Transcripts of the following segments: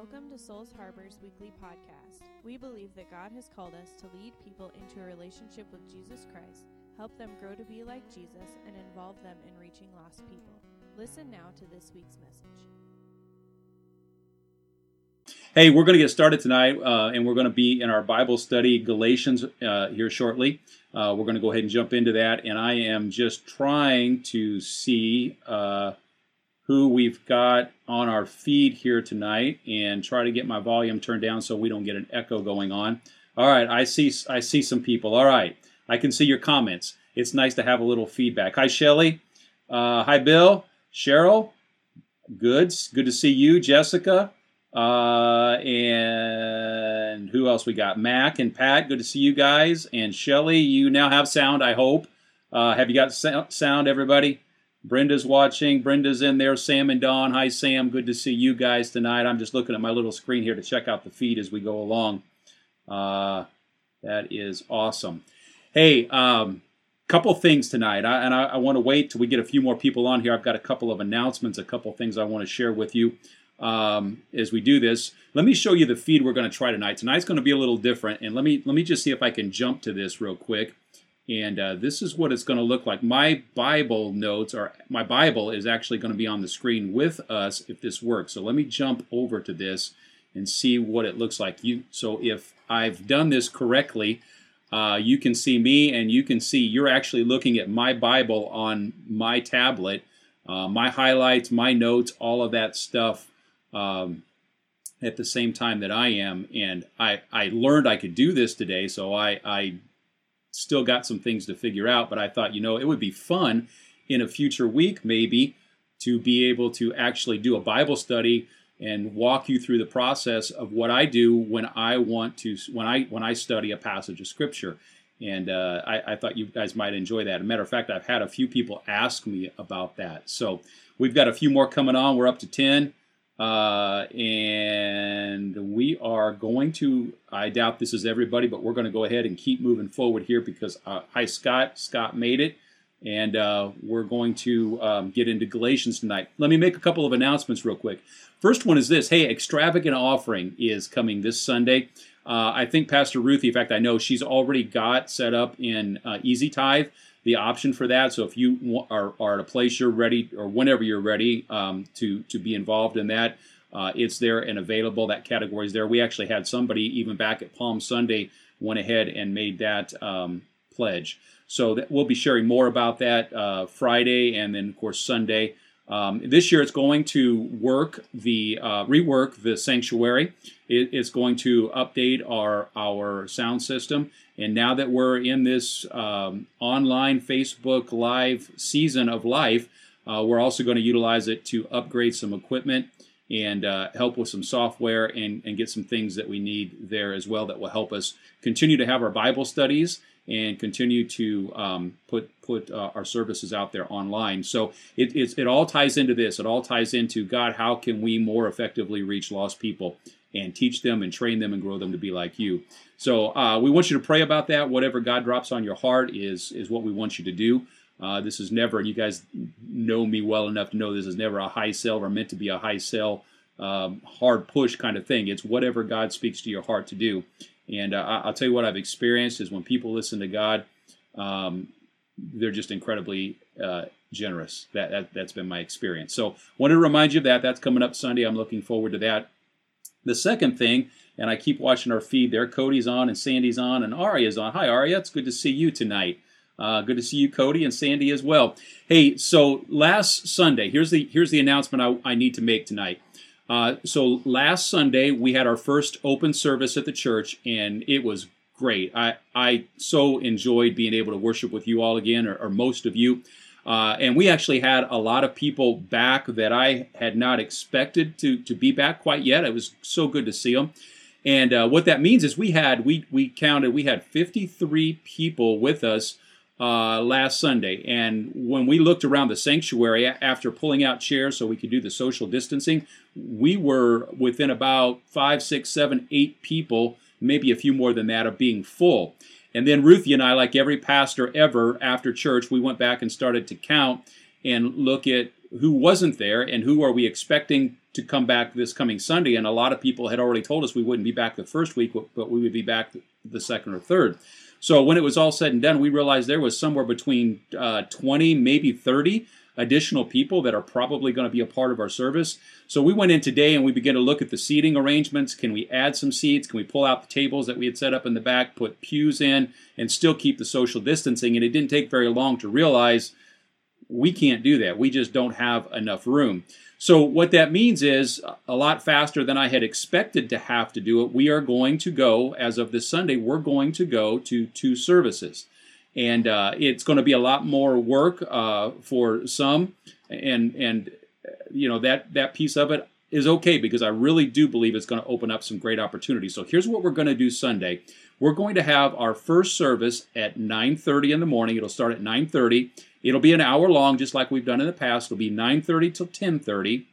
Welcome to Souls Harbor's weekly podcast. We believe that God has called us to lead people into a relationship with Jesus Christ, help them grow to be like Jesus, and involve them in reaching lost people. Listen now to this week's message. Hey, we're going to get started tonight, uh, and we're going to be in our Bible study, Galatians, uh, here shortly. Uh, we're going to go ahead and jump into that, and I am just trying to see uh, who we've got on our feed here tonight, and try to get my volume turned down so we don't get an echo going on. All right, I see, I see some people. All right, I can see your comments. It's nice to have a little feedback. Hi, Shelly. Uh, hi, Bill. Cheryl. Good. Good to see you, Jessica. Uh, and who else we got? Mac and Pat. Good to see you guys. And Shelly, you now have sound. I hope. Uh, have you got sound, everybody? Brenda's watching. Brenda's in there. Sam and Don. Hi, Sam. Good to see you guys tonight. I'm just looking at my little screen here to check out the feed as we go along. Uh, that is awesome. Hey, um, couple things tonight, I, and I, I want to wait till we get a few more people on here. I've got a couple of announcements, a couple things I want to share with you um, as we do this. Let me show you the feed we're going to try tonight. Tonight's going to be a little different, and let me let me just see if I can jump to this real quick. And uh, this is what it's going to look like. My Bible notes are my Bible is actually going to be on the screen with us if this works. So let me jump over to this and see what it looks like. You so if I've done this correctly, uh, you can see me and you can see you're actually looking at my Bible on my tablet, uh, my highlights, my notes, all of that stuff um, at the same time that I am. And I, I learned I could do this today, so I, I still got some things to figure out. But I thought, you know, it would be fun in a future week maybe to be able to actually do a Bible study and walk you through the process of what I do when I want to when I when I study a passage of Scripture. And uh, I, I, thought you guys might enjoy that. As a matter of fact, I've had a few people ask me about that. So we've got a few more coming on. We're up to ten. Uh, and we are going to, I doubt this is everybody, but we're going to go ahead and keep moving forward here because, uh, hi, Scott. Scott made it. And uh, we're going to um, get into Galatians tonight. Let me make a couple of announcements real quick. First one is this hey, extravagant offering is coming this Sunday. Uh, I think Pastor Ruthie, in fact, I know she's already got set up in uh, Easy Tithe the option for that. So if you are, are at a place you're ready, or whenever you're ready um, to to be involved in that, uh, it's there and available. That category is there. We actually had somebody even back at Palm Sunday went ahead and made that um, pledge. So that, we'll be sharing more about that uh, Friday and then of course Sunday. Um, this year, it's going to work the uh, rework the sanctuary. It, it's going to update our our sound system. And now that we're in this um, online Facebook Live season of life, uh, we're also going to utilize it to upgrade some equipment and uh, help with some software and, and get some things that we need there as well that will help us continue to have our Bible studies and continue to um, put put uh, our services out there online. So it, it all ties into this. It all ties into God. How can we more effectively reach lost people and teach them and train them and grow them to be like you? So uh, we want you to pray about that. Whatever God drops on your heart is is what we want you to do. Uh, this is never, and you guys know me well enough to know this is never a high sell or meant to be a high sell, um, hard push kind of thing. It's whatever God speaks to your heart to do. And uh, I'll tell you what I've experienced is when people listen to God, um, they're just incredibly uh, generous. That, that that's been my experience. So wanted to remind you of that. That's coming up Sunday. I'm looking forward to that. The second thing, and I keep watching our feed there. Cody's on and Sandy's on and Aria's on. Hi Aria, it's good to see you tonight. Uh, good to see you, Cody and Sandy as well. Hey, so last Sunday, here's the here's the announcement I, I need to make tonight. Uh, so last Sunday we had our first open service at the church, and it was great. I I so enjoyed being able to worship with you all again, or, or most of you. Uh, and we actually had a lot of people back that I had not expected to to be back quite yet. It was so good to see them. And uh, what that means is we had we we counted we had 53 people with us uh, last Sunday. And when we looked around the sanctuary after pulling out chairs so we could do the social distancing, we were within about five, six, seven, eight people, maybe a few more than that, of being full. And then Ruthie and I, like every pastor ever after church, we went back and started to count and look at who wasn't there and who are we expecting to come back this coming Sunday. And a lot of people had already told us we wouldn't be back the first week, but we would be back the second or third. So when it was all said and done, we realized there was somewhere between uh, 20, maybe 30 additional people that are probably going to be a part of our service. So we went in today and we began to look at the seating arrangements. Can we add some seats? Can we pull out the tables that we had set up in the back, put pews in, and still keep the social distancing? And it didn't take very long to realize we can't do that. We just don't have enough room. So, what that means is a lot faster than I had expected to have to do it. We are going to go, as of this Sunday, we're going to go to two services. And uh, it's going to be a lot more work uh, for some. And, and you know, that, that piece of it is okay because I really do believe it's going to open up some great opportunities. So, here's what we're going to do Sunday. We're going to have our first service at 9:30 in the morning. It'll start at 9:30 It'll be an hour long, just like we've done in the past. It'll be 9:30 till 10:30,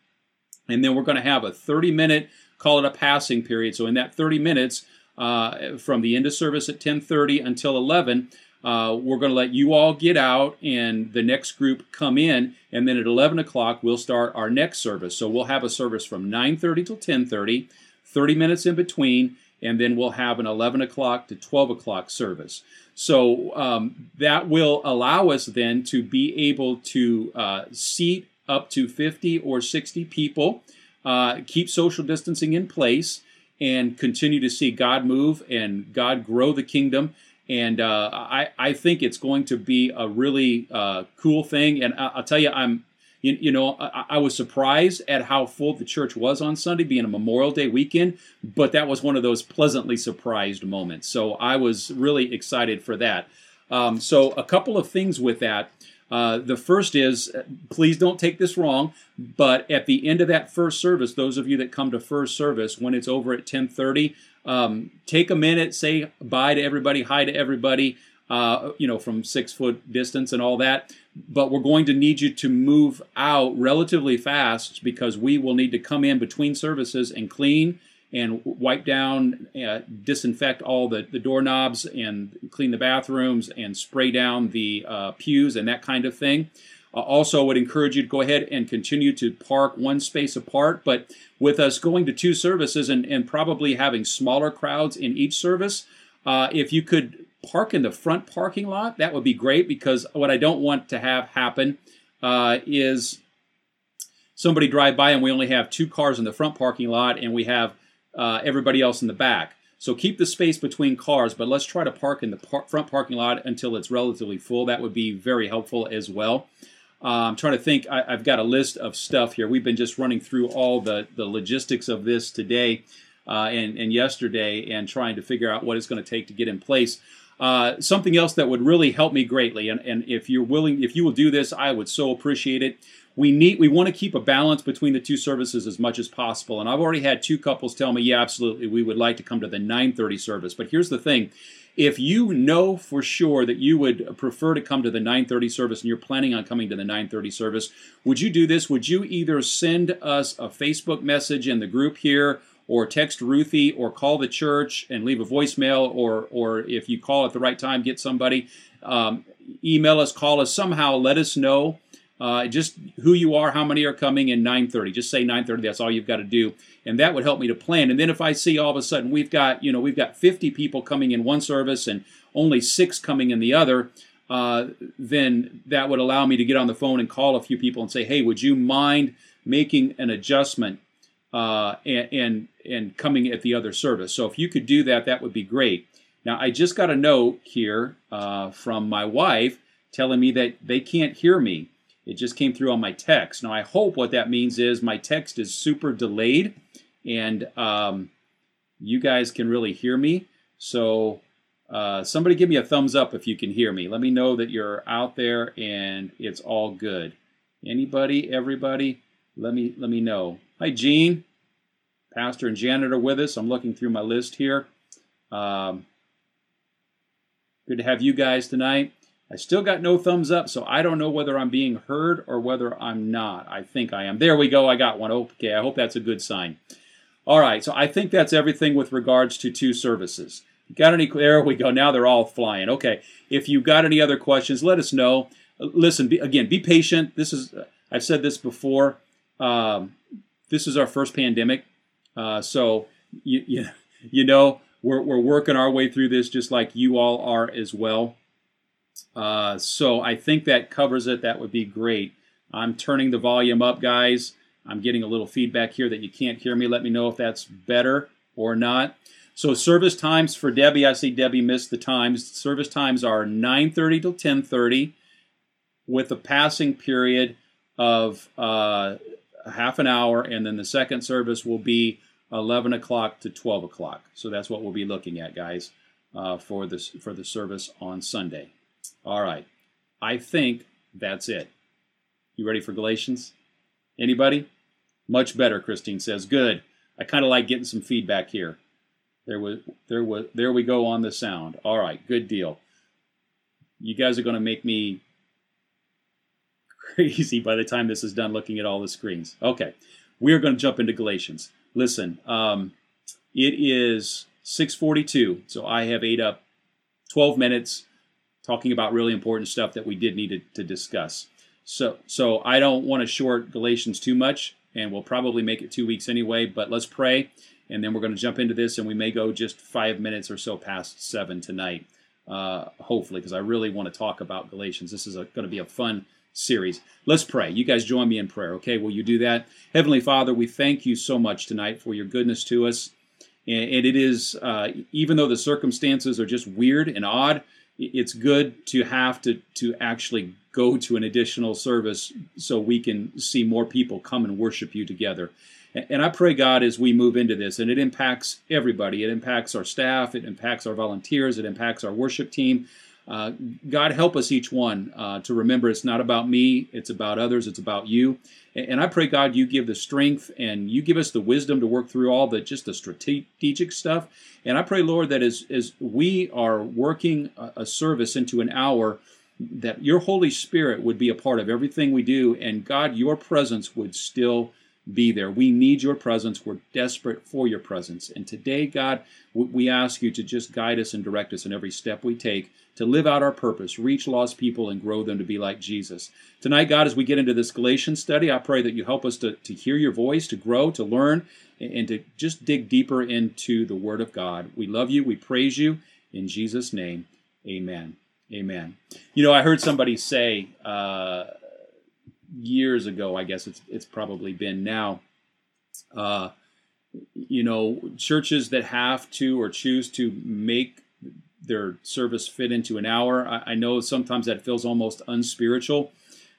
and then we're going to have a 30 minute, call it a passing period. So in that 30 minutes, uh, from the end of service at 10:30 until 11, uh, we're going to let you all get out and the next group come in, and then at 11 o'clock we'll start our next service. So we'll have a service from 9:30 till 10:30, 30 minutes in between, and then we'll have an 11 o'clock to 12 o'clock service. So um, that will allow us then to be able to uh, seat up to 50 or 60 people, uh, keep social distancing in place, and continue to see God move and God grow the kingdom. And uh, I, I think it's going to be a really uh, cool thing. And I, will tell you, I'm you, you know, I, I, was surprised at how full the church was on Sunday, being a Memorial Day weekend, but that was one of those pleasantly surprised moments. So I was really excited for that. Um, so, a couple of things with that. Uh, the first is, please don't take this wrong, but at the end of that first service, those of you that come to first service when it's over at 10:30, um, take a minute, say bye to everybody, hi to everybody uh, you know, from six foot distance and all that. But we're going to need you to move out relatively fast because we will need to come in between services and clean and wipe down, uh, disinfect all the, the doorknobs and clean the bathrooms and spray down the uh, pews and that kind of thing. Uh, also, would encourage you to go ahead and continue to park one space apart. But with us going to two services and, and probably having smaller crowds in each service, uh, if you could park in the front parking lot, that would be great because what I don't want to have happen uh, is somebody drive by and we only have two cars in the front parking lot and we have uh, everybody else in the back. So keep the space between cars, but let's try to park in the par- front parking lot until it's relatively full. That would be very helpful as well. Uh, I'm trying to think. I, have got a list of stuff here. We've been just running through all the, the logistics of this today uh, and, and yesterday and trying to figure out what it's going to take to get in place. Uh, something else that would really help me greatly, and, and if you're willing, if you will do this, I would so appreciate it. We need, we want to keep a balance between the two services as much as possible. And I've already had two couples tell me, yeah, absolutely, we would like to come to the 9:30 service. But here's the thing: if you know for sure that you would prefer to come to the 9:30 service and you're planning on coming to the 9:30 service, would you do this? Would you either send us a Facebook message in the group here or text Ruthie or call the church and leave a voicemail or or if you call at the right time, get somebody. Um, email us, call us somehow. Let us know uh, just who you are, how many are coming, in 9:30. Just say 9:30. That's all you've got to do, and that would help me to plan. And then if I see all of a sudden we've got you know we've got 50 people coming in one service and only six coming in the other. Uh, then that would allow me to get on the phone and call a few people and say, "Hey, would you mind making an adjustment uh, and, and, and coming at the other service. So if you could do that, that would be great. Now I just got a note here uh, from my wife telling me that they can't hear me. It just came through on my text. Now I hope what that means is my text is super delayed, and um, you guys can really hear me. So uh, somebody give me a thumbs up if you can hear me. Let me know that you're out there and it's all good. Anybody, everybody, let me let me know. Hi, Gene. Pastor and janitor with us. I'm looking through my list here. Um, good to have you guys tonight. I still got no thumbs up, so I don't know whether I'm being heard or whether I'm not. I think I am. There we go. I got one. Okay, I hope that's a good sign. All right, so I think that's everything with regards to two services. Got any? There we go. Now they're all flying. Okay. If you got any other questions, let us know. Listen, be, again, be patient. This is I've said this before. Um, this is our first pandemic, uh, so you, you you know we're we're working our way through this just like you all are as well. Uh, so I think that covers it. That would be great. I'm turning the volume up, guys. I'm getting a little feedback here that you can't hear me. Let me know if that's better or not. So service times for Debbie, I see Debbie missed the times. Service times are 9:30 till 10:30, with a passing period of uh, half an hour, and then the second service will be 11 o'clock to 12 o'clock. So that's what we'll be looking at, guys, uh, for this for the service on Sunday. All right, I think that's it. You ready for Galatians? Anybody? Much better, Christine says. Good. I kind of like getting some feedback here. There was, there was, there we go on the sound. All right, good deal. You guys are going to make me crazy by the time this is done looking at all the screens. Okay, we are going to jump into Galatians. Listen, um, it is 6:42, so I have ate up 12 minutes talking about really important stuff that we did need to, to discuss. So, so I don't want to short Galatians too much, and we'll probably make it two weeks anyway. But let's pray, and then we're going to jump into this, and we may go just five minutes or so past seven tonight, uh, hopefully, because I really want to talk about Galatians. This is a, going to be a fun series. Let's pray. You guys join me in prayer, okay? Will you do that? Heavenly Father, we thank you so much tonight for your goodness to us. And, it is, uh, even though the circumstances are just weird and odd, it's good to have to to actually go to an additional service so we can see more people come and worship you together. And I pray, God, as we move into this, and it impacts everybody. It impacts our staff, it impacts our volunteers, it impacts our worship team. Uh, God, help us each one uh, to remember it's not about me, it's about others, it's about you. And I pray, God, you give the strength and you give us the wisdom to work through all the just the strategic stuff. And I pray, Lord, that as, as we are working a service into an hour, that your Holy Spirit would be a part of everything we do, and God, your presence would still be there. We need your presence. We're desperate for your presence. And today, God, we ask you to just guide us and direct us in every step we take to live out our purpose, reach lost people, and grow them to be like Jesus. Tonight, God, as we get into this Galatian study, I pray that you help us to, to hear your voice, to grow, to learn, and to just dig deeper into the Word of God. We love you. We praise you. In Jesus' name, amen. Amen. You know, I heard somebody say uh, years ago, I guess it's, it's probably been now, uh, you know, churches that have to or choose to make their service fit into an hour. I, I know sometimes that feels almost unspiritual,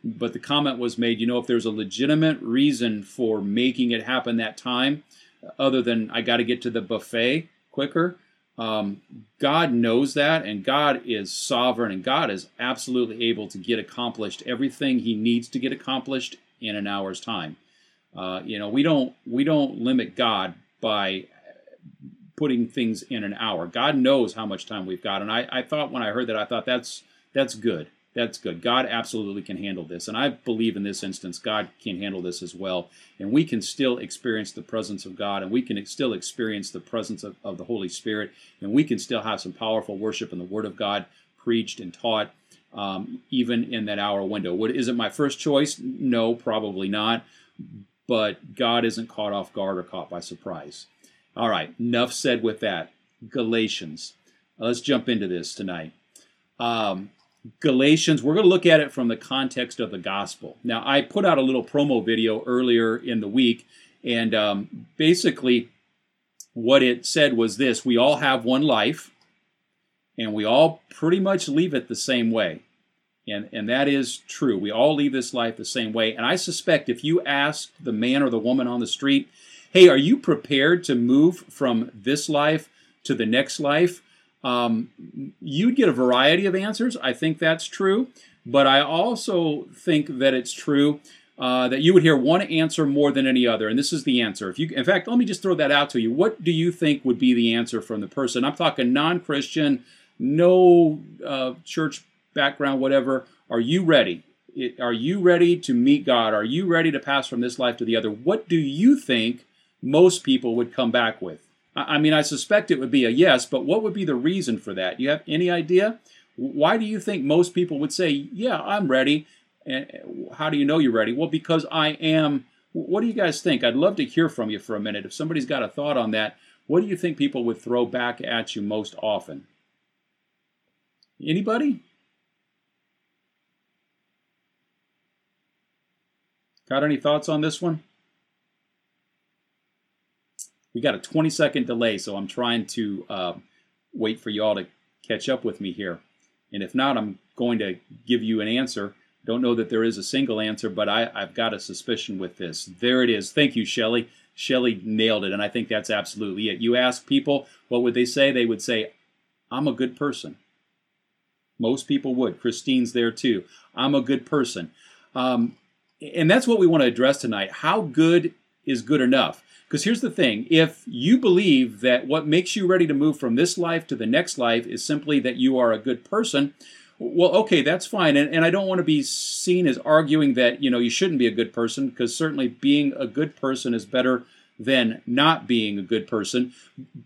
but the comment was made, you know, if there's a legitimate reason for making it happen that time, other than I got to get to the buffet quicker, um, God knows that, and God is sovereign, and God is absolutely able to get accomplished everything He needs to get accomplished in an hour's time. Uh, you know, we don't we don't limit God by putting things in an hour. God knows how much time we've got. And I, I thought when I heard that, I thought that's that's good. That's good. God absolutely can handle this. And I believe in this instance, God can handle this as well. And we can still experience the presence of God, and we can still experience the presence of, of the Holy Spirit, and we can still have some powerful worship and the Word of God preached and taught, um, even in that hour window. What, is it my first choice? No, probably not. But God isn't caught off guard or caught by surprise. All right, enough said with that. Galatians. Let's jump into this tonight. Um, Galatians, we're going to look at it from the context of the gospel. Now, I put out a little promo video earlier in the week, and um, basically, what it said was this We all have one life, and we all pretty much leave it the same way. And, and that is true. We all leave this life the same way. And I suspect if you asked the man or the woman on the street, hey, are you prepared to move from this life to the next life? Um, you'd get a variety of answers. I think that's true. But I also think that it's true uh, that you would hear one answer more than any other, and this is the answer. If you, in fact, let me just throw that out to you. What do you think would be the answer from the person? I'm talking non-Christian, no uh, church background, whatever. Are you ready? Are you ready to meet God? Are you ready to pass from this life to the other? What do you think most people would come back with? I mean, I suspect it would be a yes, but what would be the reason for that? You have any idea? Why do you think most people would say, "Yeah, I'm ready"? And how do you know you're ready? Well, because I am. What do you guys think? I'd love to hear from you for a minute. If somebody's got a thought on that, what do you think people would throw back at you most often? Anybody? Got any thoughts on this one? We got a 20 second delay, so I'm trying to uh, wait for you all to catch up with me here. And if not, I'm going to give you an answer. Don't know that there is a single answer, but I, have got a suspicion with this. There it is. Thank you, Shelley. Shelley nailed it, and I think that's absolutely it. You ask people, what would they say? They would say, I'm a good person. Most people would. Christine's there too. I'm a good person. Um, and that's what we want to address tonight. How good is good enough? Because here's the thing if you believe that what makes you ready to move from this life to the next life is simply that you are a good person, well, okay, that's fine. And, and I don't want to be seen as arguing that, you know, you shouldn't be a good person, because certainly being a good person is better than not being a good person.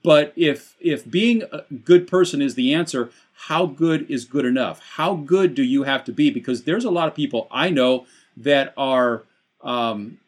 But if if being a good person is the answer, how good is good enough? How good do you have to be? Because there's a lot of people I know that are um,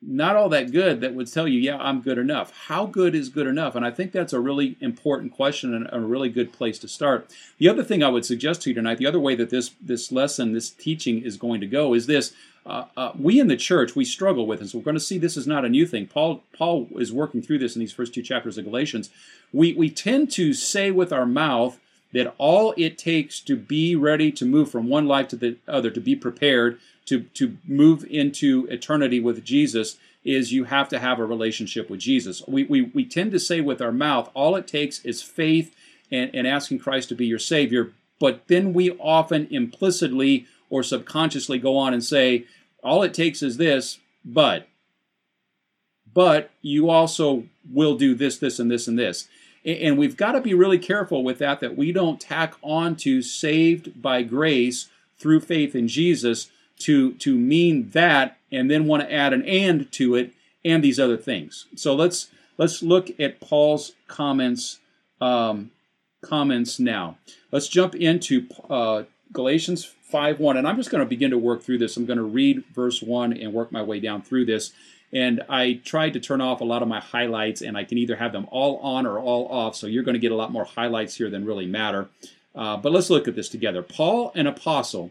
not all that good that would tell you, yeah, I'm good enough. How good is good enough? And I think that's a really important question and a really good place to start. The other thing I would suggest to you tonight, the other way that this this lesson, this teaching is going to go, is this. Uh, uh, we in the church we struggle with, and so we're going to see this is not a new thing. Paul Paul is working through this in these first two chapters of Galatians. We we tend to say with our mouth that all it takes to be ready to move from one life to the other, to be prepared, to, to move into eternity with Jesus is you have to have a relationship with Jesus. We, we, we tend to say with our mouth, all it takes is faith and, and asking Christ to be your Savior, but then we often implicitly or subconsciously go on and say, all it takes is this, but, but you also will do this, this, and this, and this. And we've got to be really careful with that, that we don't tack on to saved by grace through faith in Jesus to to mean that and then want to add an and to it and these other things. So let's let's look at Paul's comments um, comments now. Let's jump into uh, Galatians 5 1. And I'm just going to begin to work through this. I'm going to read verse 1 and work my way down through this. And I tried to turn off a lot of my highlights, and I can either have them all on or all off. So you're going to get a lot more highlights here than really matter. Uh, but let's look at this together. Paul, an apostle,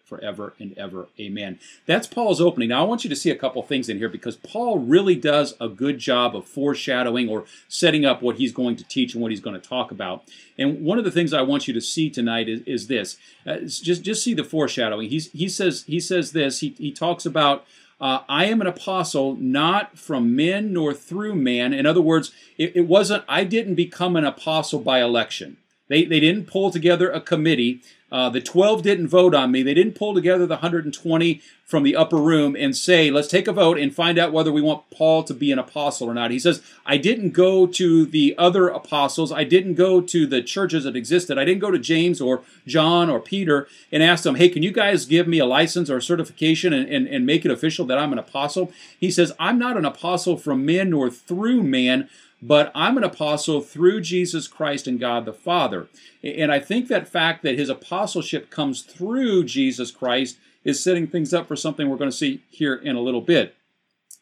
forever and ever. Amen. That's Paul's opening. Now, I want you to see a couple things in here because Paul really does a good job of foreshadowing or setting up what he's going to teach and what he's going to talk about. And one of the things I want you to see tonight is, is this. Uh, just just see the foreshadowing. He's, he says he says this. He, he talks about uh, I am an apostle not from men nor through man. In other words, it, it wasn't, I didn't become an apostle by election. They, they didn't pull together a committee. Uh, the 12 didn't vote on me. They didn't pull together the 120 from the upper room and say, let's take a vote and find out whether we want Paul to be an apostle or not. He says, I didn't go to the other apostles. I didn't go to the churches that existed. I didn't go to James or John or Peter and ask them, hey, can you guys give me a license or a certification and, and, and make it official that I'm an apostle? He says, I'm not an apostle from men nor through man, but I'm an apostle through Jesus Christ and God the Father. And I think that fact that his apostleship comes through Jesus Christ is setting things up for something we're going to see here in a little bit.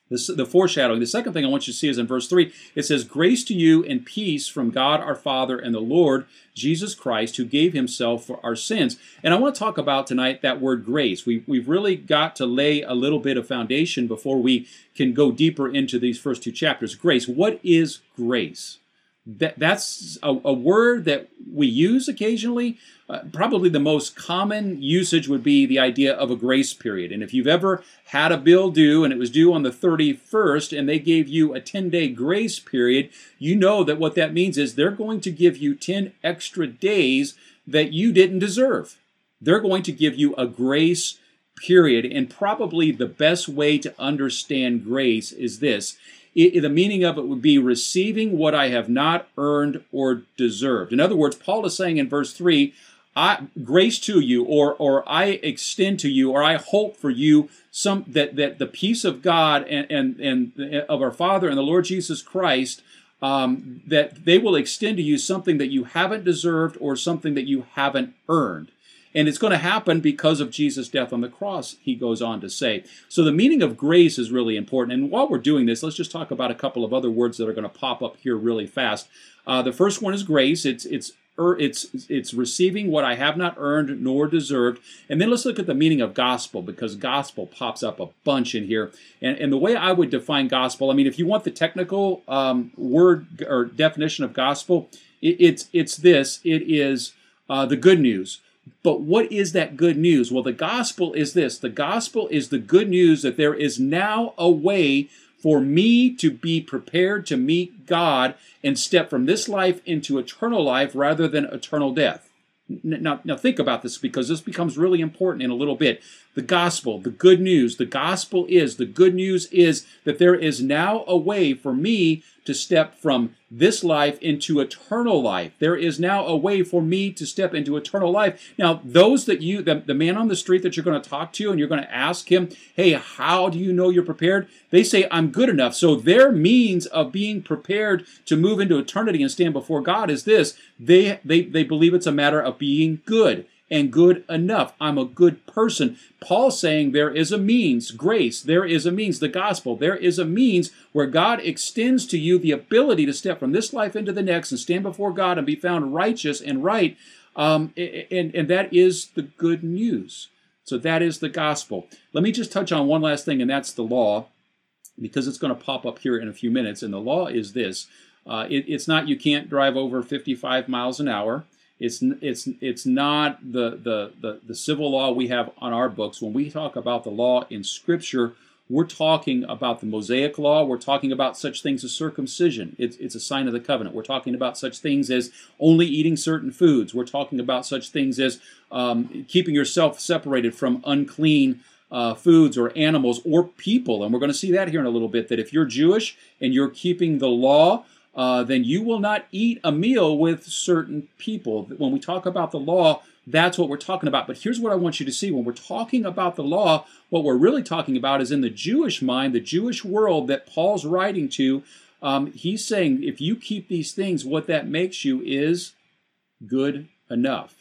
The, the foreshadowing. The second thing I want you to see is in verse 3. It says, Grace to you and peace from God our Father and the Lord Jesus Christ, who gave himself for our sins. And I want to talk about tonight that word grace. We, we've really got to lay a little bit of foundation before we can go deeper into these first two chapters. Grace. What is grace? That, that's a, a word that we use occasionally, uh, probably the most common usage would be the idea of a grace period. And if you've ever had a bill due and it was due on the 31st and they gave you a 10 day grace period, you know that what that means is they're going to give you 10 extra days that you didn't deserve. They're going to give you a grace period. And probably the best way to understand grace is this it, the meaning of it would be receiving what I have not earned or deserved. In other words, Paul is saying in verse 3, I, grace to you, or or I extend to you, or I hope for you some that that the peace of God and and, and of our Father and the Lord Jesus Christ um, that they will extend to you something that you haven't deserved or something that you haven't earned. And it's going to happen because of Jesus' death on the cross, he goes on to say. So the meaning of grace is really important. And while we're doing this, let's just talk about a couple of other words that are going to pop up here really fast. Uh, the first one is grace. It's it's it's it's receiving what I have not earned nor deserved. And then let's look at the meaning of gospel because gospel pops up a bunch in here. And, and the way I would define gospel, I mean, if you want the technical um, word or definition of gospel, it, it's it's this. It is uh, the good news. But what is that good news? Well, the gospel is this. The gospel is the good news that there is now a way for me to be prepared to meet God and step from this life into eternal life rather than eternal death. Now, now think about this because this becomes really important in a little bit. The gospel, the good news, the gospel is, the good news is that there is now a way for me to step from this life into eternal life. There is now a way for me to step into eternal life. Now, those that you, the, the man on the street that you're going to talk to and you're going to ask him, hey, how do you know you're prepared? They say, I'm good enough. So their means of being prepared to move into eternity and stand before God is this. They, they, they believe it's a matter of being good and good enough. I'm a good person. Paul's saying there is a means, grace, there is a means, the gospel, there is a means where God extends to you the ability to step from this life into the next and stand before God and be found righteous and right. Um, and, and that is the good news. So that is the gospel. Let me just touch on one last thing, and that's the law, because it's going to pop up here in a few minutes. And the law is this uh, it, it's not you can't drive over 55 miles an hour. It's it's it's not the, the the the civil law we have on our books. When we talk about the law in Scripture, we're talking about the Mosaic law. We're talking about such things as circumcision. It's, it's a sign of the covenant. We're talking about such things as only eating certain foods. We're talking about such things as um, keeping yourself separated from unclean uh, foods or animals or people. And we're going to see that here in a little bit that if you're Jewish and you're keeping the law, uh, then you will not eat a meal with certain people. When we talk about the law, that's what we're talking about. But here's what I want you to see when we're talking about the law, what we're really talking about is in the Jewish mind, the Jewish world that Paul's writing to. Um, he's saying if you keep these things, what that makes you is good enough.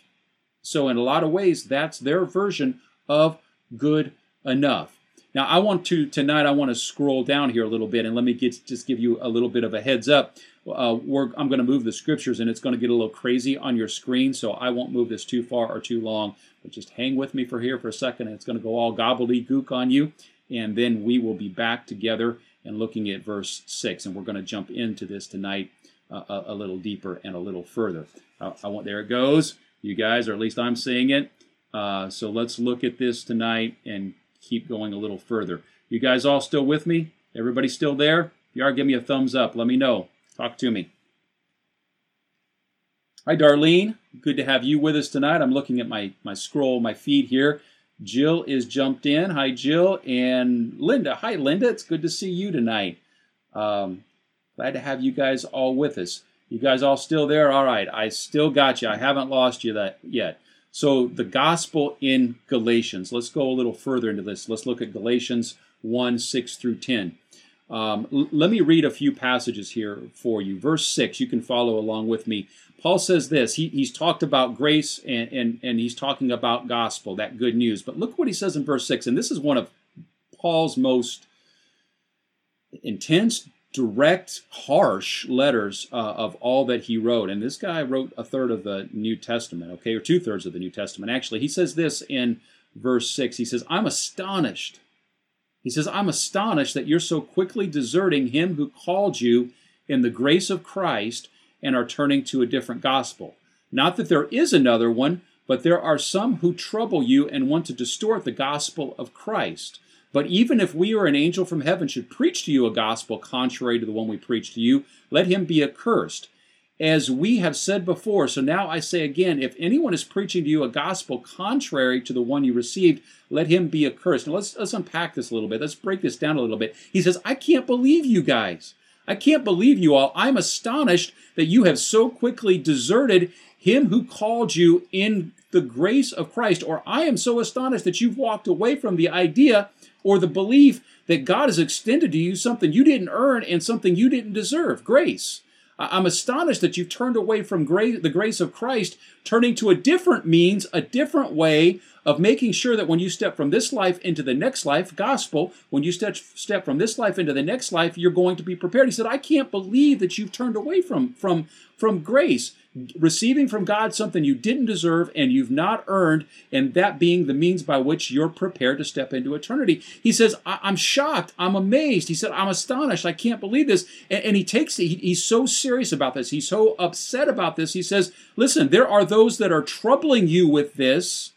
So, in a lot of ways, that's their version of good enough. Now, I want to tonight. I want to scroll down here a little bit, and let me get, just give you a little bit of a heads up. Uh, I'm going to move the scriptures, and it's going to get a little crazy on your screen, so I won't move this too far or too long. But just hang with me for here for a second, and it's going to go all gobbledygook on you, and then we will be back together and looking at verse six, and we're going to jump into this tonight uh, a, a, little deeper and a little further. Uh, I want there it goes, you guys, or at least I'm seeing it. Uh, so let's look at this tonight and keep going a little further. You guys all still with me? Everybody still there? If you are, give me a thumbs up. Let me know. Talk to me. Hi, Darlene. Good to have you with us tonight. I'm looking at my, my scroll, my feed here. Jill is jumped in. Hi, Jill. And Linda. Hi, Linda. It's good to see you tonight. Um, glad to have you guys all with us. You guys all still there? All right. I still got you. I haven't lost you that yet. So the gospel in Galatians. Let's go a little further into this. Let's look at Galatians 1 6 through 10. Um, l- let me read a few passages here for you. Verse 6, you can follow along with me. Paul says this. He, he's talked about grace and, and, and he's talking about gospel, that good news. But look what he says in verse 6. And this is one of Paul's most intense, direct, harsh letters uh, of all that he wrote. And this guy wrote a third of the New Testament, okay, or two thirds of the New Testament. Actually, he says this in verse 6. He says, I'm astonished. He says, I'm astonished that you're so quickly deserting him who called you in the grace of Christ and are turning to a different gospel. Not that there is another one, but there are some who trouble you and want to distort the gospel of Christ. But even if we or an angel from heaven should preach to you a gospel contrary to the one we preach to you, let him be accursed. as we have said before. So now I say again if anyone is preaching to you a gospel contrary to the one you received, let him be accursed. Now let's, let's unpack this a little bit. Let's break this down a little bit. He says, I can't believe you guys. I can't believe you all. I'm astonished that you have so quickly deserted him who called you in the grace of Christ. Or I am so astonished that you've walked away from the idea or the belief that God has extended to you something you didn't earn and something you didn't deserve grace. I'm astonished that you've turned away from grace, the grace of Christ, turning to a different means, a different way of making sure that when you step from this life into the next life, gospel, when you step, step from this life into the next life, you're going to be prepared. He said, I can't believe that you've turned away from, from, from grace receiving from God something you didn't deserve and you've not earned, and that being the means by which you're prepared to step into eternity. He says, I- am shocked. I'm amazed. He said, I'm astonished. I can't believe this. And, and he takes he, he's so serious about this. He's so upset about this. He says, Listen, there are those that are troubling you with this.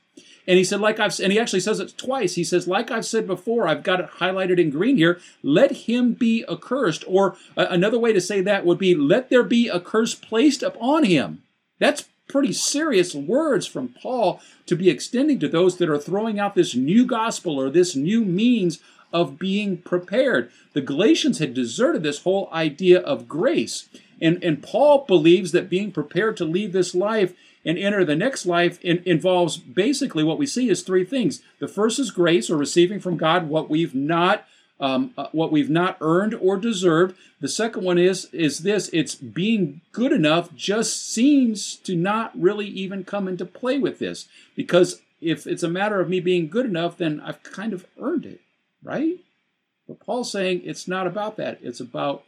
And he said, like I've, and he actually says it twice. He says, like I've said before, I've got it highlighted in green here. Let him be accursed. Or uh, another way to say that would be, let there be a curse placed upon him. That's pretty serious words from Paul to be extending to those that are throwing out this new gospel or this new means of being prepared. The Galatians had deserted this whole idea of grace. And, and Paul believes that being prepared to leave this life and enter the next life in, involves basically what we see is three things. The first is grace or receiving from God what we've not um, uh, what we've not earned or deserved. The second one is is this: it's being good enough just seems to not really even come into play with this because if it's a matter of me being good enough, then I've kind of earned it, right? But Paul's saying it's not about that. It's about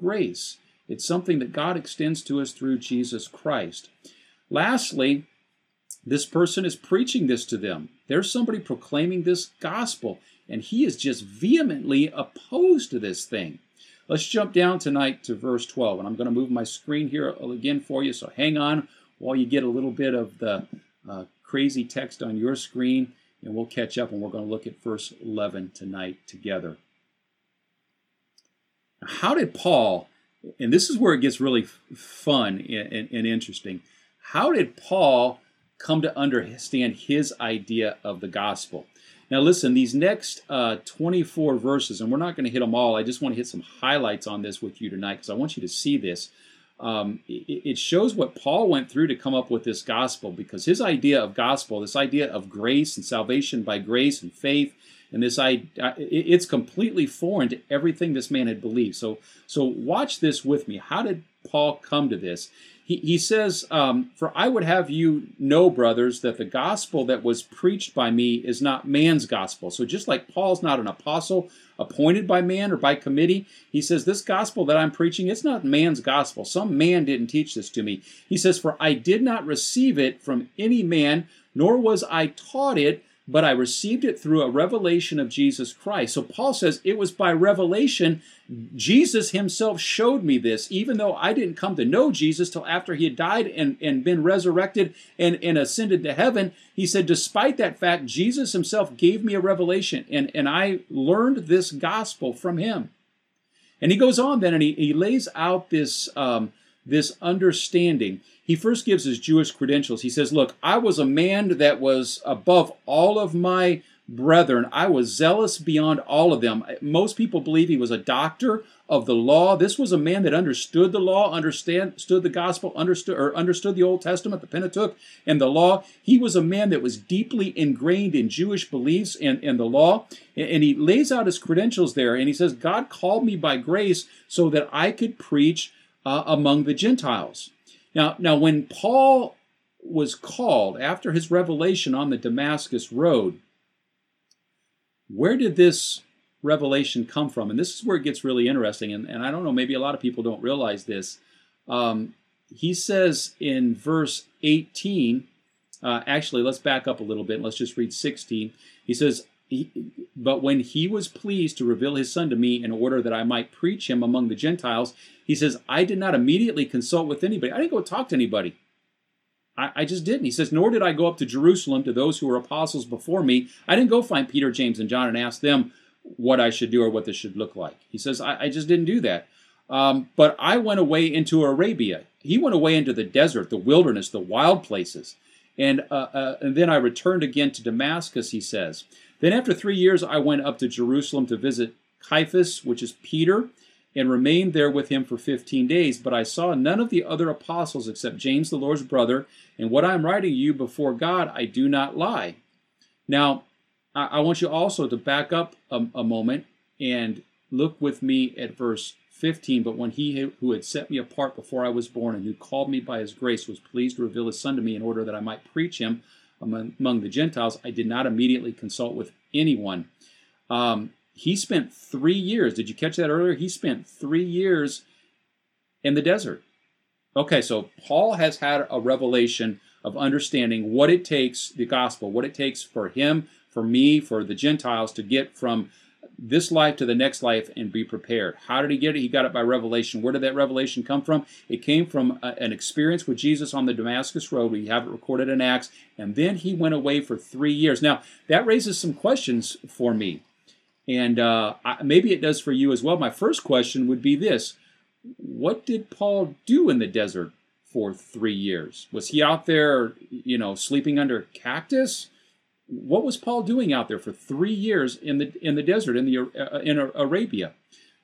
grace. It's something that God extends to us through Jesus Christ. Lastly, this person is preaching this to them. There's somebody proclaiming this gospel, and he is just vehemently opposed to this thing. Let's jump down tonight to verse 12, and I'm going to move my screen here again for you, so hang on while you get a little bit of the uh, crazy text on your screen, and we'll catch up, and we're going to look at verse 11 tonight together. how did Paul, and this is where it gets really fun and, and, and interesting, how did Paul come to understand his idea of the gospel? Now, listen, these next uh, 24 verses, and we're not going to hit them all. I just want to hit some highlights on this with you tonight because I want you to see this. Um, it, it, shows what Paul went through to come up with this gospel because his idea of gospel, this idea of grace and salvation by grace and faith, and this idea, it's completely foreign to everything this man had believed. So, so watch this with me. How did Paul come to this? He, he says, um, For I would have you know, brothers, that the gospel that was preached by me is not man's gospel. So just like Paul's not an apostle appointed by man or by committee, he says, This gospel that I'm preaching, it's not man's gospel. Some man didn't teach this to me. He says, For I did not receive it from any man, nor was I taught it but I received it through a revelation of Jesus Christ. So Paul says it was by revelation. Jesus himself showed me this, even though I didn't come to know Jesus till after he had died and, and been resurrected and, and ascended to heaven. He said, despite that fact, Jesus himself gave me a revelation, and, and I learned this gospel from him. And he goes on then and he, he lays out this, um, this understanding he first gives his Jewish credentials. He says, Look, I was a man that was above all of my brethren. I was zealous beyond all of them. Most people believe he was a doctor of the law. This was a man that understood the law, understand, understood the gospel, understood or understood the Old Testament, the Pentateuch, and the law. He was a man that was deeply ingrained in Jewish beliefs and, and the law. And he lays out his credentials there, and he says, God called me by grace so that I could preach uh, among the Gentiles. Now, now when Paul was called after his revelation on the Damascus road, where did this revelation come from? And this is where it gets really interesting. And, and I don't know, maybe a lot of people don't realize this. Um, he says in verse 18, uh, actually, let's back up a little bit. Let's just read 16. He says, he, but when he was pleased to reveal his son to me in order that I might preach him among the Gentiles, he says, I did not immediately consult with anybody. I didn't go talk to anybody. I, I, just didn't. He says, Nor did I go up to Jerusalem to those who were apostles before me. I didn't go find Peter, James, and John and ask them what I should do or what this should look like. He says, I, I just didn't do that. Um, but I went away into Arabia. He went away into the desert, the wilderness, the wild places. And, uh, uh, and then I returned again to Damascus, he says. Then after three years, I went up to Jerusalem to visit Cephas, which is Peter, and remained there with him for 15 days. But I saw none of the other apostles except James, the Lord's brother. And what I am writing you before God, I do not lie. Now, I, want you also to back up a, a moment and look with me at verse 15. But when he who had set me apart before I was born and who called me by his grace was pleased to reveal his son to me in order that I might preach him among, the Gentiles, I did not immediately consult with anyone. Um, he spent three years. Did you catch that earlier? He spent three years in the desert. Okay, so Paul has had a revelation of understanding what it takes, the gospel, what it takes for him, for me, for the Gentiles to get from this life to the next life and be prepared. How did he get it? He got it by revelation. Where did that revelation come from? It came from a, an experience with Jesus on the Damascus Road. We have it recorded in Acts. And then he went away for three years. Now, that raises some questions for me. And uh, I, maybe it does for you as well. My first question would be this What did Paul do in the desert for three years? Was he out there, you know, sleeping under cactus? What was Paul doing out there for three years in the in the desert in the uh, in Arabia?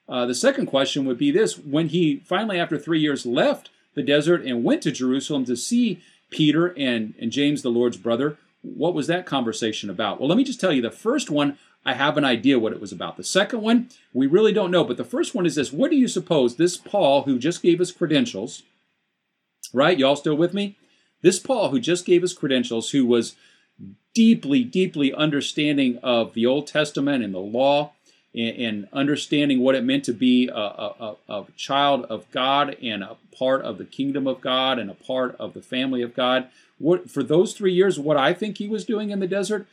Uh, the second question would be this: When he finally, after three years, left the desert and went to Jerusalem to see Peter and and James, the Lord's brother, what was that conversation about? Well, let me just tell you. The first one I have an idea what it was about. The second one, we really don't know. But the first one is this What do you suppose this Paul, who just gave us credentials, right? Y'all still with me? This Paul, who just gave us credentials, who was deeply, deeply understanding of the Old Testament and the law, and, and understanding what it meant to be a, a, a, child of God and a part of the kingdom of God and a part of the family of God. What for those three years, what I think he was doing in the desert,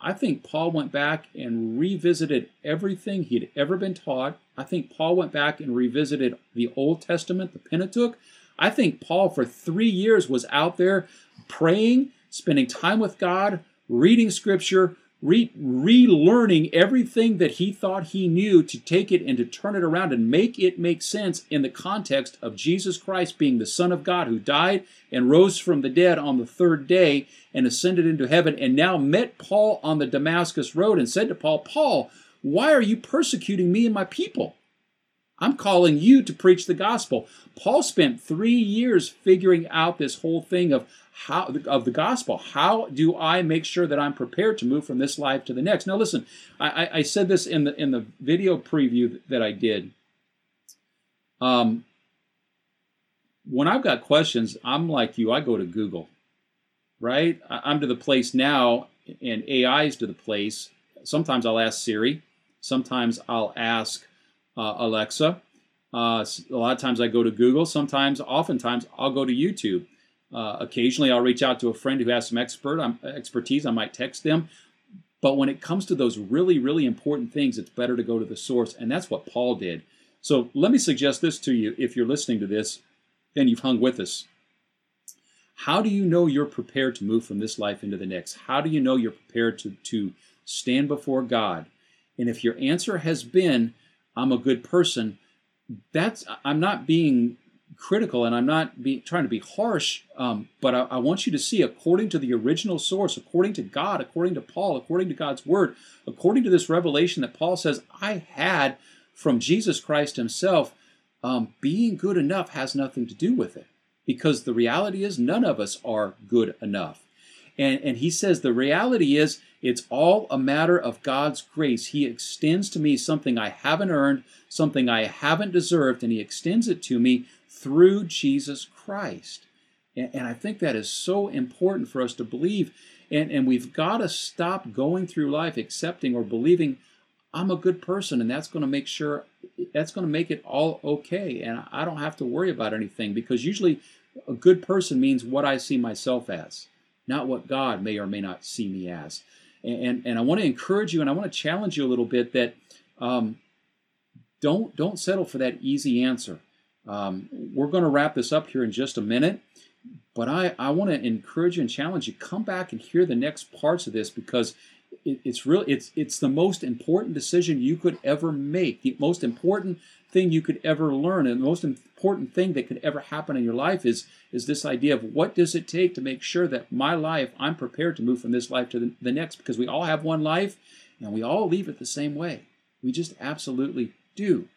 I think Paul went back and revisited everything he'd ever been taught. I think Paul went back and revisited the Old Testament, the Pentateuch. I think Paul, for three years, was out there praying, spending time with God, reading Scripture, re- relearning everything that he thought he knew to take it and to turn it around and make it make sense in the context of Jesus Christ being the Son of God who died and rose from the dead on the third day and ascended into heaven and now met Paul on the Damascus road and said to Paul, Paul, why are you persecuting me and my people? I'm calling you to preach the gospel. Paul spent three years figuring out this whole thing of how of the gospel. How do I make sure that I'm prepared to move from this life to the next? Now, listen, I, I said this in the in the video preview that I did. Um, when I've got questions, I'm like you. I go to Google, right? I'm to the place now, and AI is to the place. Sometimes I'll ask Siri. Sometimes I'll ask uh, Alexa. Uh, a lot of times I go to Google. Sometimes, oftentimes, I'll go to YouTube. Uh, occasionally, I'll reach out to a friend who has some expert um, expertise. I might text them. But when it comes to those really, really important things, it's better to go to the source, and that's what Paul did. So let me suggest this to you if you're listening to this and you've hung with us. How do you know you're prepared to move from this life into the next? How do you know you're prepared to, to stand before God? And if your answer has been, I'm a good person, that's I'm not being critical and I'm not be, trying to be harsh, um, but I, I, want you to see, according to the original source, according to God, according to Paul, according to God's word, according to this revelation that Paul says I had from Jesus Christ himself, um, being good enough has nothing to do with it. Because the reality is, none of us are good enough. And, and he says the reality is, it's all a matter of God's grace. He extends to me something I haven't earned, something I haven't deserved, and He extends it to me through Jesus Christ. And, and I think that is so important for us to believe. And, and we've got to stop going through life accepting or believing I'm a good person, and that's going to make sure that's going to make it all okay. And I don't have to worry about anything because usually a good person means what I see myself as, not what God may or may not see me as. And, and, and I want to encourage you and I want to challenge you a little bit that um, don't don't settle for that easy answer. Um, we're going to wrap this up here in just a minute, but I, I want to encourage you and challenge you come back and hear the next parts of this because it, it's really It's it's the most important decision you could ever make. The most important thing you could ever learn, and the most important thing that could ever happen in your life is is this idea of what does it take to make sure that my life I'm prepared to move from this life to the, the next because we all have one life and we all leave it the same way. We just absolutely do.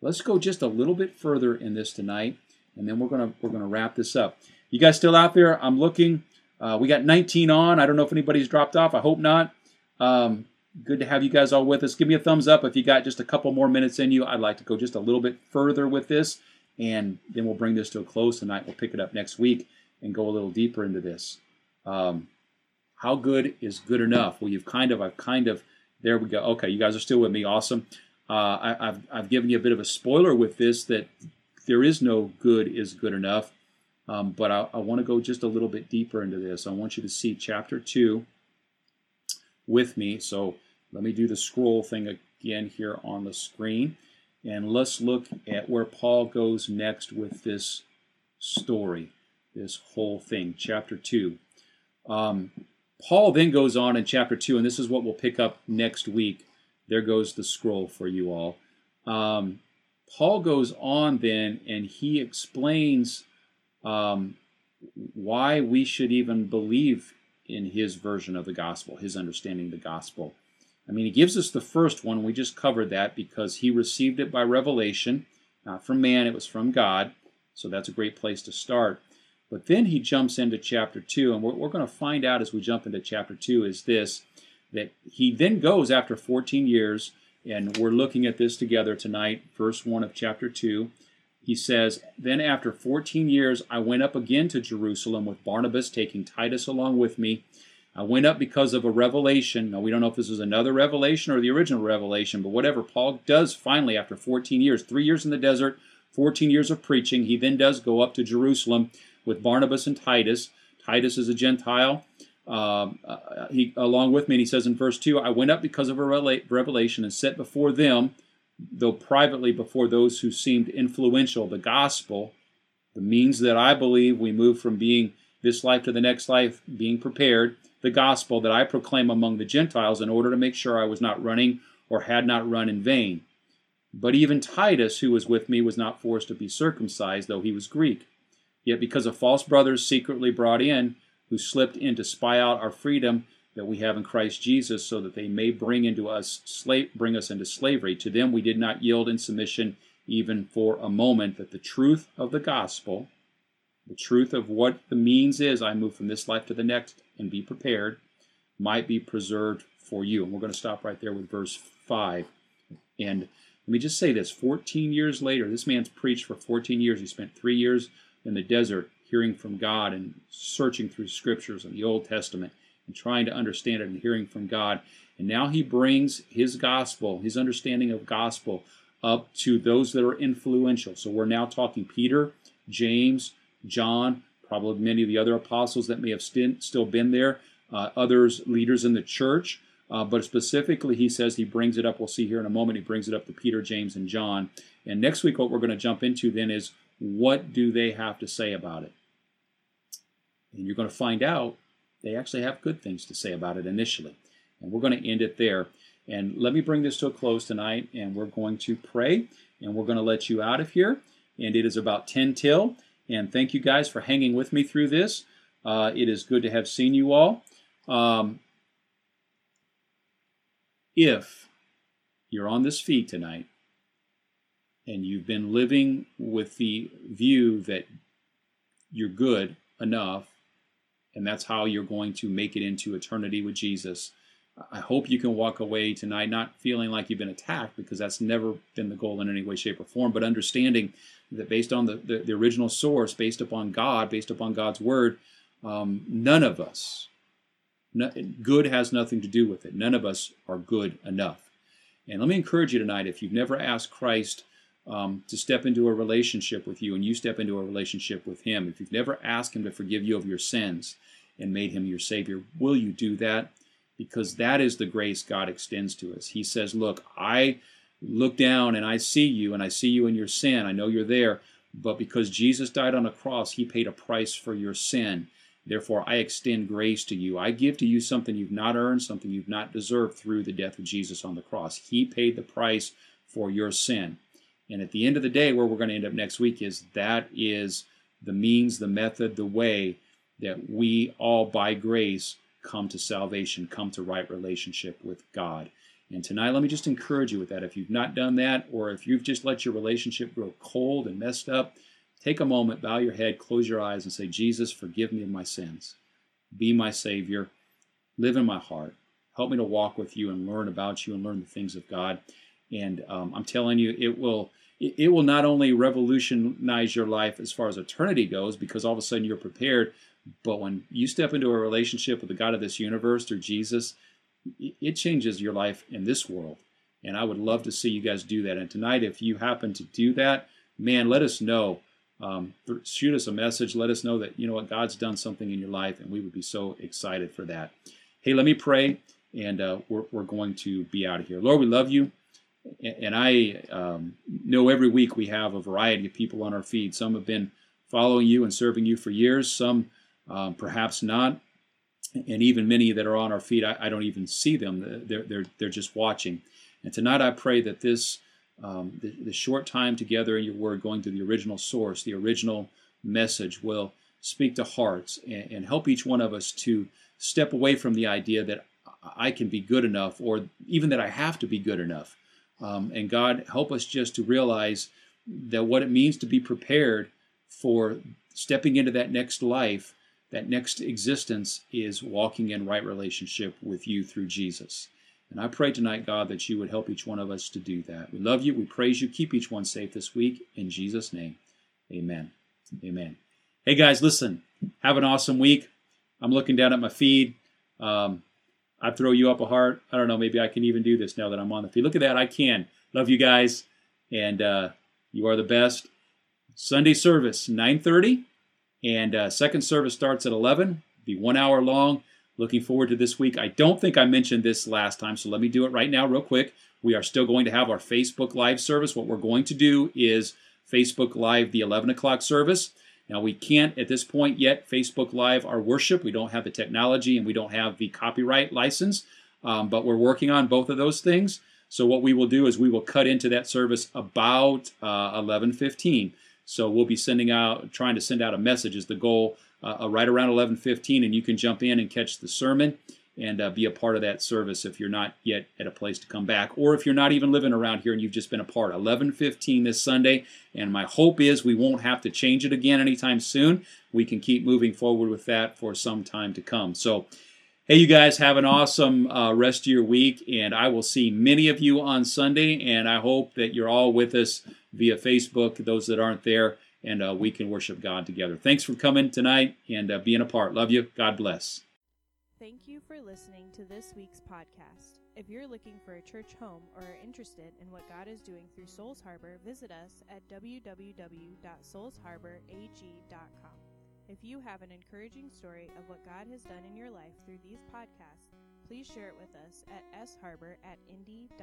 Let's go just a little bit further in this tonight, and then we're gonna we're gonna wrap this up. You guys still out there? I'm looking. Uh, we got 19 on. I don't know if anybody's dropped off. I hope not. Um, good to have you guys all with us. Give me a thumbs up if you got just a couple more minutes in you. I'd like to go just a little bit further with this, and then we'll bring this to a close tonight. We'll pick it up next week and go a little deeper into this. Um, how good is good enough? Well, you've kind of, I've kind of, there we go. Okay, you guys are still with me. Awesome. Uh, I, have I've given you a bit of a spoiler with this that there is no good is good enough. Um, but I, I want to go just a little bit deeper into this. I want you to see chapter 2 with me. So let me do the scroll thing again here on the screen. And let's look at where Paul goes next with this story, this whole thing. Chapter 2. Um, Paul then goes on in chapter 2, and this is what we'll pick up next week there goes the scroll for you all. Um, Paul goes on then and he explains um, why we should even believe in his version of the gospel, his understanding of the gospel. I mean, he gives us the first one. We just covered that because he received it by revelation, not from man, it was from God. So that's a great place to start. But then he jumps into chapter 2, and what we're going to find out as we jump into chapter 2 is this that he then goes after 14 years, and we're looking at this together tonight, verse 1 of chapter 2. He says, Then after 14 years, I went up again to Jerusalem with Barnabas, taking Titus along with me. I went up because of a revelation. Now, we don't know if this is another revelation or the original revelation, but whatever, Paul does finally, after 14 years, three years in the desert, 14 years of preaching, he then does go up to Jerusalem with Barnabas and Titus. Titus is a Gentile. Um, uh, he along with me, and he says in verse two, I went up because of a revelation and set before them, though privately before those who seemed influential, the gospel, the means that I believe we move from being this life to the next life, being prepared, the gospel that I proclaim among the Gentiles in order to make sure I was not running or had not run in vain. But even Titus, who was with me, was not forced to be circumcised, though he was Greek. Yet because of false brothers secretly brought in, who slipped in to spy out our freedom that we have in Christ Jesus, so that they may bring into us slave, bring us into slavery. To them we did not yield in submission even for a moment, that the truth of the gospel, the truth of what the means is, I move from this life to the next and be prepared, might be preserved for you. And we're going to stop right there with verse 5. And let me just say this 14 years later, this man's preached for 14 years. He spent three years in the desert hearing from God and searching through scriptures in the Old Testament and trying to understand it and hearing from God. And now he brings his gospel, his understanding of gospel, up to those that are influential. So we're now talking Peter, James, John, probably many of the other apostles that may have still been there, uh, others, leaders in the church. Uh, but specifically, he says he brings it up. We'll see here in a moment. He brings it up to Peter, James, and John. And next week, what we're going to jump into then is what do they have to say about it? And you're going to find out they actually have good things to say about it initially. And we're going to end it there. And let me bring this to a close tonight, and we're going to pray, and we're going to let you out of here. And it is about 10 till. And thank you guys for hanging with me through this. Uh, it is good to have seen you all. Um, if you're on this feed tonight and you've been living with the view that you're good enough and that's how you're going to make it into eternity with Jesus. I hope you can walk away tonight not feeling like you've been attacked because that's never been the goal in any way, shape, or form, but understanding that based on the, the, the original source, based upon God, based upon God's word, um, none of us, no, good has nothing to do with it. None of us are good enough. And let me encourage you tonight if you've never asked Christ um, to step into a relationship with you and you step into a relationship with Him, if you've never asked Him to forgive you of your sins and made Him your Savior, will you do that? Because that is the grace God extends to us. He says, Look, I look down and I see you and I see you in your sin. I know you're there. But because Jesus died on a cross, He paid a price for your sin. Therefore, I extend grace to you. I give to you something you've not earned, something you've not deserved through the death of Jesus on the cross. He paid the price for your sin. And at the end of the day, where we're going to end up next week is that is the means, the method, the way that we all by grace come to salvation, come to right relationship with God. And tonight, let me just encourage you with that. If you've not done that, or if you've just let your relationship grow cold and messed up, take a moment, bow your head, close your eyes, and say, Jesus, forgive me of my sins. Be my Savior. Live in my heart. Help me to walk with you and learn about you and learn the things of God. And um, I'm telling you, it will it will not only revolutionize your life as far as eternity goes, because all of a sudden you're prepared, but when you step into a relationship with the God of this universe through Jesus, it changes your life in this world. And I would love to see you guys do that. And tonight, if you happen to do that, man, let us know. Um, shoot us a message. Let us know that, you know what, God's done something in your life, and we would be so excited for that. Hey, let me pray, and uh, we're, we're going to be out of here. Lord, we love you. And I um, know every week we have a variety of people on our feed. Some have been following you and serving you for years, some um, perhaps not and even many that are on our feet, I, I, don't even see them. They're, they're, they're just watching. And tonight I pray that this, um, the, the, short time together in your word, going to the original source, the original message, will speak to hearts and, and help each one of us to step away from the idea that I can be good enough or even that I have to be good enough. Um, and God, help us just to realize that what it means to be prepared for stepping into that next life that next existence is walking in right relationship with you through Jesus. And I pray tonight, God, that you would help each one of us to do that. We love you. We praise you. Keep each one safe this week. In Jesus' name, amen. Amen. Hey, guys, listen, have an awesome week. I'm looking down at my feed. Um, I throw you up a heart. I don't know. Maybe I can even do this now that I'm on the feed. Look at that. I can. Love you guys. And uh, you are the best. Sunday service, 930. And uh, second service starts at 11, be one hour long. Looking forward to this week. I don't think I mentioned this last time, so let me do it right now, real quick. We are still going to have our Facebook Live service. What we're going to do is Facebook Live the 11 o'clock service. Now, we can't at this point yet Facebook Live our worship. We don't have the technology and we don't have the copyright license, um, but we're working on both of those things. So, what we will do is we will cut into that service about uh, 11:15. So we'll be sending out, trying to send out a message is the goal uh, uh right around 11:15, and you can jump in and catch the sermon and uh, be a part of that service if you're not yet at a place to come back, or if you're not even living around here and you've just been a part. 11:15 this Sunday, and my hope is we won't have to change it again anytime soon. We can keep moving forward with that for some time to come. So. Hey, you guys, have an awesome uh, rest of your week, and I will see many of you on Sunday. And I hope that you're all with us via Facebook, those that aren't there, and uh, we can worship God together. Thanks for coming tonight and uh, being a part. Love you. God bless. Thank you for listening to this week's podcast. If you're looking for a church home or are interested in what God is doing through Souls Harbor, visit us at www.soulsharborag.com. If you have an encouraging story of what God has done in your life through these podcasts, please share it with us at sharbor at indy.rr.com.